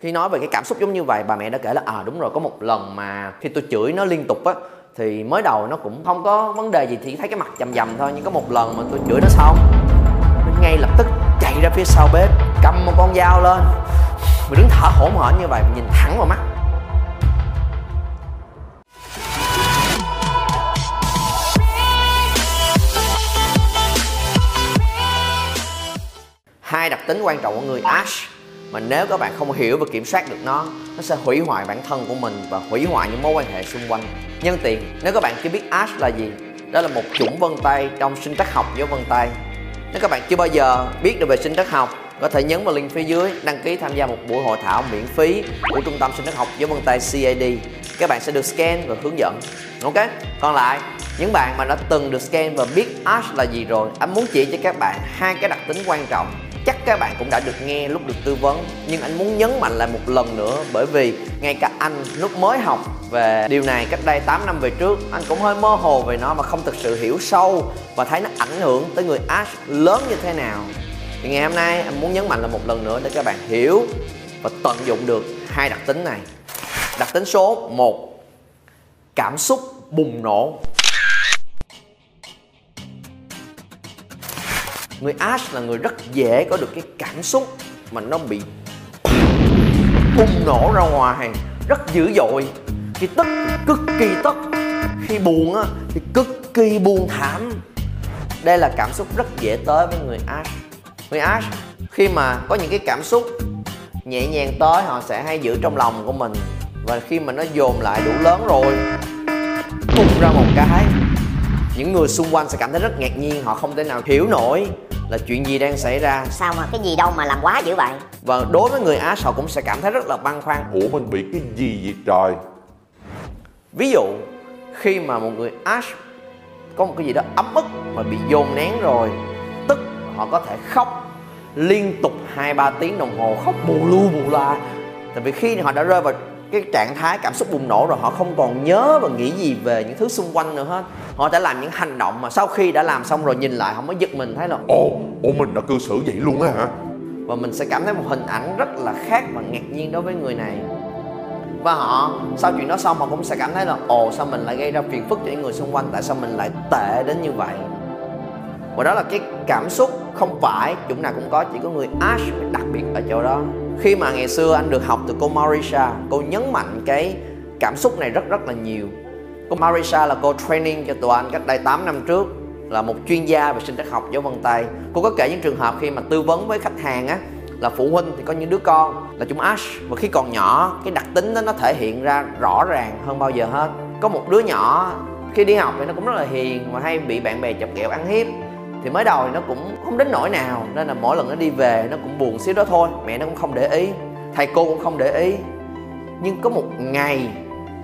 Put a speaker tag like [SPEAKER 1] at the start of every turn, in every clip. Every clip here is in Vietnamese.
[SPEAKER 1] khi nói về cái cảm xúc giống như vậy, bà mẹ đã kể là à đúng rồi, có một lần mà khi tôi chửi nó liên tục á, thì mới đầu nó cũng không có vấn đề gì thì thấy cái mặt dầm dầm thôi, nhưng có một lần mà tôi chửi nó xong, nó ngay lập tức chạy ra phía sau bếp, cầm một con dao lên mình đứng thở hổn hển như vậy, nhìn thẳng vào mắt. Hai đặc tính quan trọng của người Ash mà nếu các bạn không hiểu và kiểm soát được nó nó sẽ hủy hoại bản thân của mình và hủy hoại những mối quan hệ xung quanh. Nhân tiện, nếu các bạn chưa biết Ash là gì, đó là một chủng vân tay trong sinh trắc học dấu vân tay. Nếu các bạn chưa bao giờ biết được về sinh trắc học, có thể nhấn vào link phía dưới, đăng ký tham gia một buổi hội thảo miễn phí của trung tâm sinh trắc học dấu vân tay CAD các bạn sẽ được scan và hướng dẫn. Ok, còn lại, những bạn mà đã từng được scan và biết Ash là gì rồi, anh muốn chỉ cho các bạn hai cái đặc tính quan trọng chắc các bạn cũng đã được nghe lúc được tư vấn. Nhưng anh muốn nhấn mạnh lại một lần nữa, bởi vì ngay cả anh lúc mới học về điều này cách đây 8 năm về trước, anh cũng hơi mơ hồ về nó mà không thực sự hiểu sâu và thấy nó ảnh hưởng tới người Ash lớn như thế nào. Thì ngày hôm nay anh muốn nhấn mạnh lại một lần nữa để các bạn hiểu và tận dụng được hai đặc tính này. Đặc tính số 1 cảm xúc bùng nổ. Người Ash là người rất dễ có được cái cảm xúc mà nó bị bùng nổ ra ngoài, rất dữ dội. Khi tức cực kỳ tức khi buồn á, thì cực kỳ buồn thảm. Đây là cảm xúc rất dễ tới với người Ash. Người Ash, khi mà có những cái cảm xúc nhẹ nhàng tới, họ sẽ hay giữ trong lòng của mình. Và khi mà nó dồn lại đủ lớn rồi tung ra một cái, những người xung quanh sẽ cảm thấy rất ngạc nhiên, họ không thể nào hiểu nổi là chuyện gì đang xảy ra?
[SPEAKER 2] Sao mà cái gì đâu mà làm quá dữ vậy?
[SPEAKER 1] Và đối với người Á họ cũng sẽ cảm thấy rất là băn khoăn.
[SPEAKER 3] Ủa mình bị cái gì vậy trời?
[SPEAKER 1] Ví dụ khi mà một người Ash có một cái gì đó ấm ức mà bị dồn nén rồi tức họ có thể khóc liên tục hai ba tiếng đồng hồ khóc bù lu bù la. Tại vì khi họ đã rơi vào cái trạng thái cảm xúc bùng nổ rồi họ không còn nhớ và nghĩ gì về những thứ xung quanh nữa hết. Họ sẽ làm những hành động mà sau khi đã làm xong rồi nhìn lại họ mới giật mình thấy là
[SPEAKER 3] ồ ồ mình đã cư xử vậy luôn á hả?
[SPEAKER 1] Và mình sẽ cảm thấy một hình ảnh rất là khác và ngạc nhiên đối với người này. Và họ sau chuyện đó xong họ cũng sẽ cảm thấy là ồ sao mình lại gây ra phiền phức cho những người xung quanh tại sao mình lại tệ đến như vậy? Và đó là cái cảm xúc không phải chúng nào cũng có chỉ có người Ash đặc biệt ở chỗ đó khi mà ngày xưa anh được học từ cô Marisha, cô nhấn mạnh cái cảm xúc này rất rất là nhiều. Cô Marisha là cô training cho tụi anh cách đây 8 năm trước, là một chuyên gia về sinh trắc học dấu vân tay. Cô có kể những trường hợp khi mà tư vấn với khách hàng á, là phụ huynh thì có những đứa con là chúng Ash, và khi còn nhỏ, cái đặc tính đó nó thể hiện ra rõ ràng hơn bao giờ hết. Có một đứa nhỏ, khi đi học thì nó cũng rất là hiền mà hay bị bạn bè chọc ghẹo ăn hiếp thì mới đầu thì nó cũng không đến nỗi nào, nên là mỗi lần nó đi về nó cũng buồn xíu đó thôi, mẹ nó cũng không để ý, thầy cô cũng không để ý. Nhưng có một ngày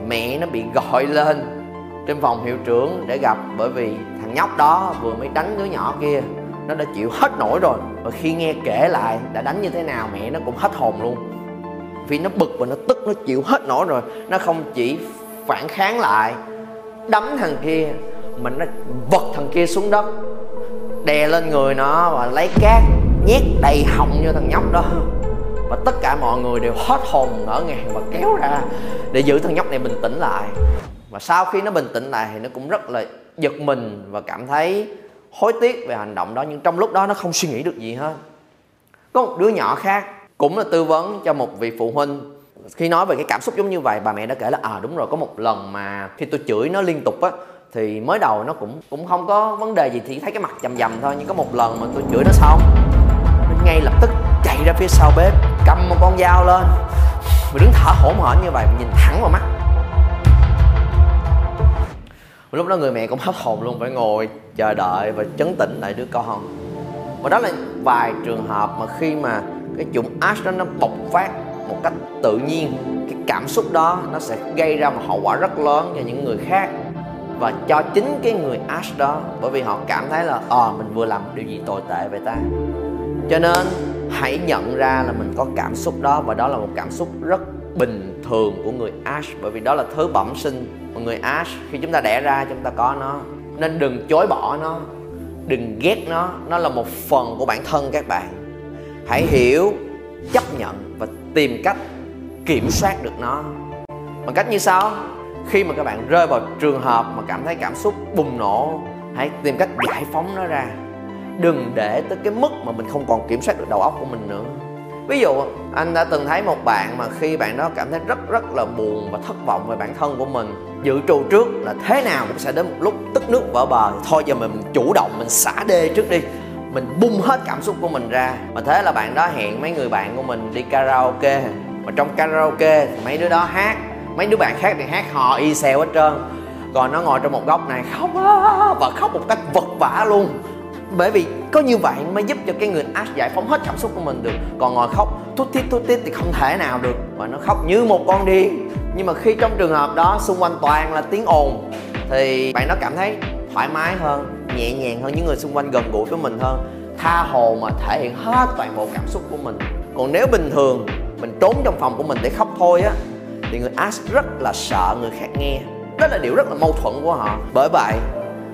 [SPEAKER 1] mẹ nó bị gọi lên trên phòng hiệu trưởng để gặp, bởi vì thằng nhóc đó vừa mới đánh đứa nhỏ kia, nó đã chịu hết nổi rồi. Và khi nghe kể lại đã đánh như thế nào, mẹ nó cũng hết hồn luôn. Vì nó bực và nó tức, nó chịu hết nổi rồi. Nó không chỉ phản kháng lại, đấm thằng kia, mà nó vật thằng kia xuống đất đè lên người nó và lấy cát, nhét đầy họng như thằng nhóc đó. Và tất cả mọi người đều hết hồn ngỡ ngàng và kéo ra để giữ thằng nhóc này bình tĩnh lại. Và sau khi nó bình tĩnh lại thì nó cũng rất là giật mình và cảm thấy hối tiếc về hành động đó, nhưng trong lúc đó nó không suy nghĩ được gì hết. Có một đứa nhỏ khác cũng là tư vấn cho một vị phụ huynh. Khi nói về cái cảm xúc giống như vậy, bà mẹ đã kể là à đúng rồi, có một lần mà khi tôi chửi nó liên tục á thì mới đầu nó cũng cũng không có vấn đề gì, thì thấy cái mặt dầm dầm thôi, nhưng có một lần mà tôi chửi nó xong, nó ngay lập tức chạy ra phía sau bếp, cầm một con dao lên mình đứng thở hổn hển như vậy nhìn thẳng vào mắt. Lúc đó người mẹ cũng hấp hồn luôn, phải ngồi chờ đợi và chấn tĩnh lại đứa con. Và đó là vài trường hợp mà khi mà cái chủng Ash đó nó bộc phát một cách tự nhiên, cái cảm xúc đó nó sẽ gây ra một hậu quả rất lớn cho những người khác và cho chính cái người Ash đó, bởi vì họ cảm thấy là ờ mình vừa làm điều gì tồi tệ vậy ta? Cho nên, hãy nhận ra là mình có cảm xúc đó, và đó là một cảm xúc rất bình thường của người Ash, bởi vì đó là thứ bẩm sinh của người Ash. Khi chúng ta đẻ ra, chúng ta có nó. Nên đừng chối bỏ nó, đừng ghét nó. Nó là một phần của bản thân các bạn. Hãy hiểu, chấp nhận và tìm cách kiểm soát được nó. Bằng cách như sau khi mà các bạn rơi vào trường hợp mà cảm thấy cảm xúc bùng nổ, hãy tìm cách giải phóng nó ra. Đừng để tới cái mức mà mình không còn kiểm soát được đầu óc của mình nữa. Ví dụ, anh đã từng thấy một bạn mà khi bạn đó cảm thấy rất rất là buồn và thất vọng về bản thân của mình, dự trù trước là thế nào cũng sẽ đến một lúc tức nước vỡ bờ. Thôi giờ mình chủ động, mình xả đê trước đi. Mình bung hết cảm xúc của mình ra. Mà thế là bạn đó hẹn mấy người bạn của mình đi karaoke. Mà trong karaoke thì mấy đứa đó hát mấy đứa bạn khác thì hát hò y xèo hết trơn. Còn nó ngồi trong một góc này khóc và khóc một cách vật vã luôn. Bởi vì có như vậy mới giúp cho cái người ác giải phóng hết cảm xúc của mình được. Còn ngồi khóc thút thít thút thít thì không thể nào được. Và nó khóc như một con điên. Nhưng mà khi trong trường hợp đó xung quanh toàn là tiếng ồn, thì bạn nó cảm thấy thoải mái hơn, nhẹ nhàng hơn những người xung quanh gần gũi với mình hơn. Tha hồ mà thể hiện hết toàn bộ cảm xúc của mình. Còn nếu bình thường, mình trốn trong phòng của mình để khóc thôi á thì người ask rất là sợ người khác nghe. Đó là điều rất là mâu thuẫn của họ. Bởi vậy,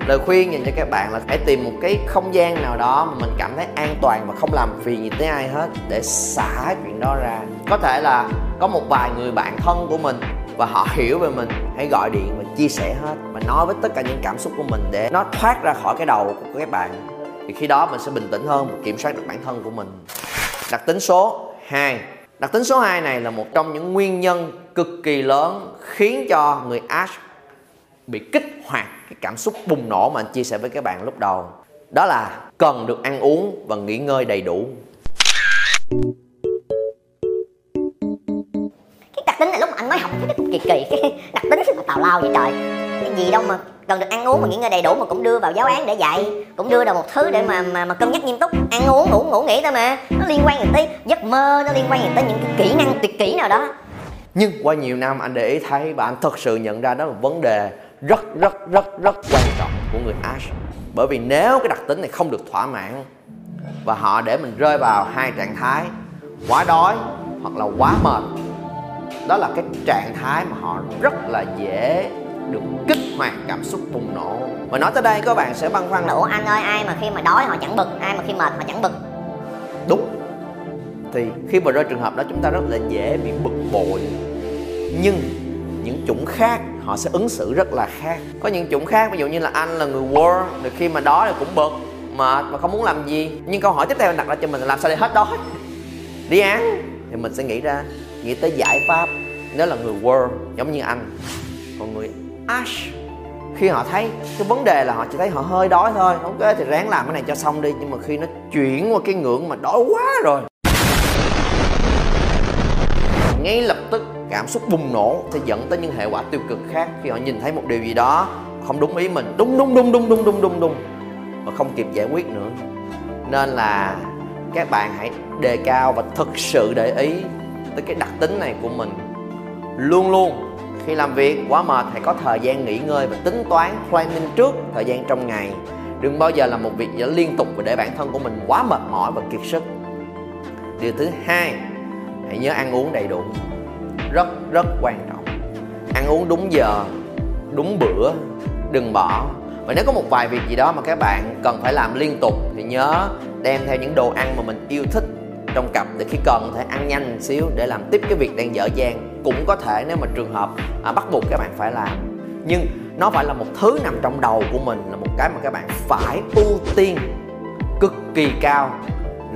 [SPEAKER 1] lời khuyên dành cho các bạn là hãy tìm một cái không gian nào đó mà mình cảm thấy an toàn và không làm phiền gì tới ai hết để xả chuyện đó ra. Có thể là có một vài người bạn thân của mình và họ hiểu về mình, hãy gọi điện và chia sẻ hết và nói với tất cả những cảm xúc của mình để nó thoát ra khỏi cái đầu của các bạn. Thì khi đó mình sẽ bình tĩnh hơn và kiểm soát được bản thân của mình. Đặc tính số 2 đặc tính số 2 này là một trong những nguyên nhân cực kỳ lớn khiến cho người Ash bị kích hoạt cái cảm xúc bùng nổ mà anh chia sẻ với các bạn lúc đầu. Đó là cần được ăn uống và nghỉ ngơi đầy đủ.
[SPEAKER 2] Cái đặc tính này lúc mà anh mới học thấy cái kỳ kỳ, cái đặc tính mà tào lao vậy trời. Cái gì đâu mà cần được ăn uống và nghỉ ngơi đầy đủ mà cũng đưa vào giáo án để dạy. Cũng đưa ra một thứ để mà mà, mà cân nhắc nghiêm túc. Ăn uống ngủ ngủ nghỉ thôi mà. Nó liên quan gì tới giấc mơ nó liên quan gì tới những cái kỹ năng tuyệt kỹ nào đó.
[SPEAKER 1] Nhưng qua nhiều năm anh để ý thấy và anh thật sự nhận ra đó là vấn đề rất rất rất rất quan trọng của người Ash. Bởi vì nếu cái đặc tính này không được thỏa mãn và họ để mình rơi vào hai trạng thái quá đói hoặc là quá mệt đó là cái trạng thái mà họ rất là dễ được kích hoạt cảm xúc bùng nổ. Và nói tới đây các bạn sẽ băn khoăn là
[SPEAKER 2] Ủa anh ơi ai mà khi mà đói họ chẳng bực ai mà khi mệt họ chẳng bực?
[SPEAKER 1] Đúng. Thì khi mà rơi trường hợp đó chúng ta rất là dễ bị bực bội. Nhưng những chủng khác họ sẽ ứng xử rất là khác. Có những chủng khác ví dụ như là anh là người war thì khi mà đói thì cũng bực mệt mà không muốn làm gì. Nhưng câu hỏi tiếp theo đặt ra cho mình là làm sao để hết đói? Đi ăn thì mình sẽ nghĩ ra nghĩ tới giải pháp. Nếu là người war giống như anh còn người ash. Khi họ thấy cái vấn đề là họ chỉ thấy họ hơi đói thôi, ok, thì ráng làm cái này cho xong đi, nhưng mà khi nó chuyển qua cái ngưỡng mà đói quá rồi. Ngay lập tức, cảm xúc bùng nổ sẽ dẫn tới những hệ quả tiêu cực khác khi họ nhìn thấy một điều gì đó không đúng ý mình. Đúng đúng đúng đúng đúng đúng đúng đúng. Mà không kịp giải quyết nữa. Nên là các bạn hãy đề cao và thực sự để ý tới cái đặc tính này của mình. Luôn luôn khi làm việc, quá mệt hãy có thời gian nghỉ ngơi và tính toán planning trước thời gian trong ngày. Đừng bao giờ làm một việc gì đó liên tục và để bản thân của mình quá mệt mỏi và kiệt sức. Điều thứ hai, hãy nhớ ăn uống đầy đủ. Rất rất quan trọng. Ăn uống đúng giờ, đúng bữa, đừng bỏ. Và nếu có một vài việc gì đó mà các bạn cần phải làm liên tục thì nhớ đem theo những đồ ăn mà mình yêu thích trong cặp để khi cần có thể ăn nhanh một xíu để làm tiếp cái việc đang dở dang cũng có thể nếu mà trường hợp à, bắt buộc các bạn phải làm. Nhưng nó phải là một thứ nằm trong đầu của mình là một cái mà các bạn phải ưu tiên cực kỳ cao.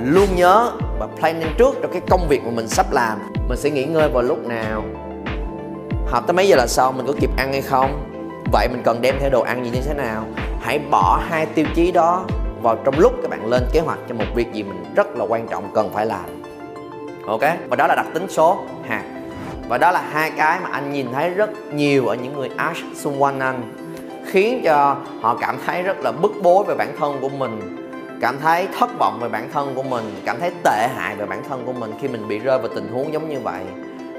[SPEAKER 1] Luôn nhớ và planning trước cho cái công việc mà mình sắp làm. Mình sẽ nghỉ ngơi vào lúc nào? Học tới mấy giờ là xong? Mình có kịp ăn hay không? Vậy mình cần đem theo đồ ăn gì như thế nào? Hãy bỏ hai tiêu chí đó vào trong lúc các bạn lên kế hoạch cho một việc gì mình rất là quan trọng cần phải làm. Ok? Và đó là đặc tính số hạt và đó là hai cái mà anh nhìn thấy rất nhiều ở những người ash xung quanh anh, khiến cho họ cảm thấy rất là bức bối về bản thân của mình, cảm thấy thất vọng về bản thân của mình, cảm thấy tệ hại về bản thân của mình khi mình bị rơi vào tình huống giống như vậy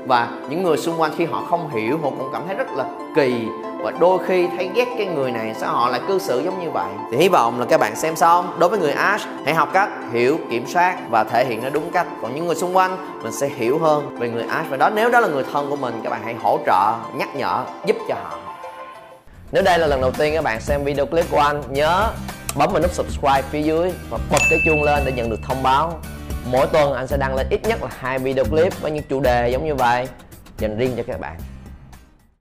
[SPEAKER 1] và những người xung quanh khi họ không hiểu, họ cũng cảm thấy rất là kỳ. Và đôi khi thấy ghét cái người này, sao họ lại cư xử giống như vậy? Thì hy vọng là các bạn xem xong. Đối với người Ash, hãy học cách hiểu, kiểm soát và thể hiện nó đúng cách. Còn những người xung quanh, mình sẽ hiểu hơn về người Ash. Và đó, nếu đó là người thân của mình, các bạn hãy hỗ trợ, nhắc nhở, giúp cho họ. Nếu đây là lần đầu tiên các bạn xem video clip của anh, nhớ bấm vào nút subscribe phía dưới và bật cái chuông lên để nhận được thông báo mỗi tuần anh sẽ đăng lên ít nhất là hai video clip với những chủ đề giống như vậy dành riêng cho các bạn.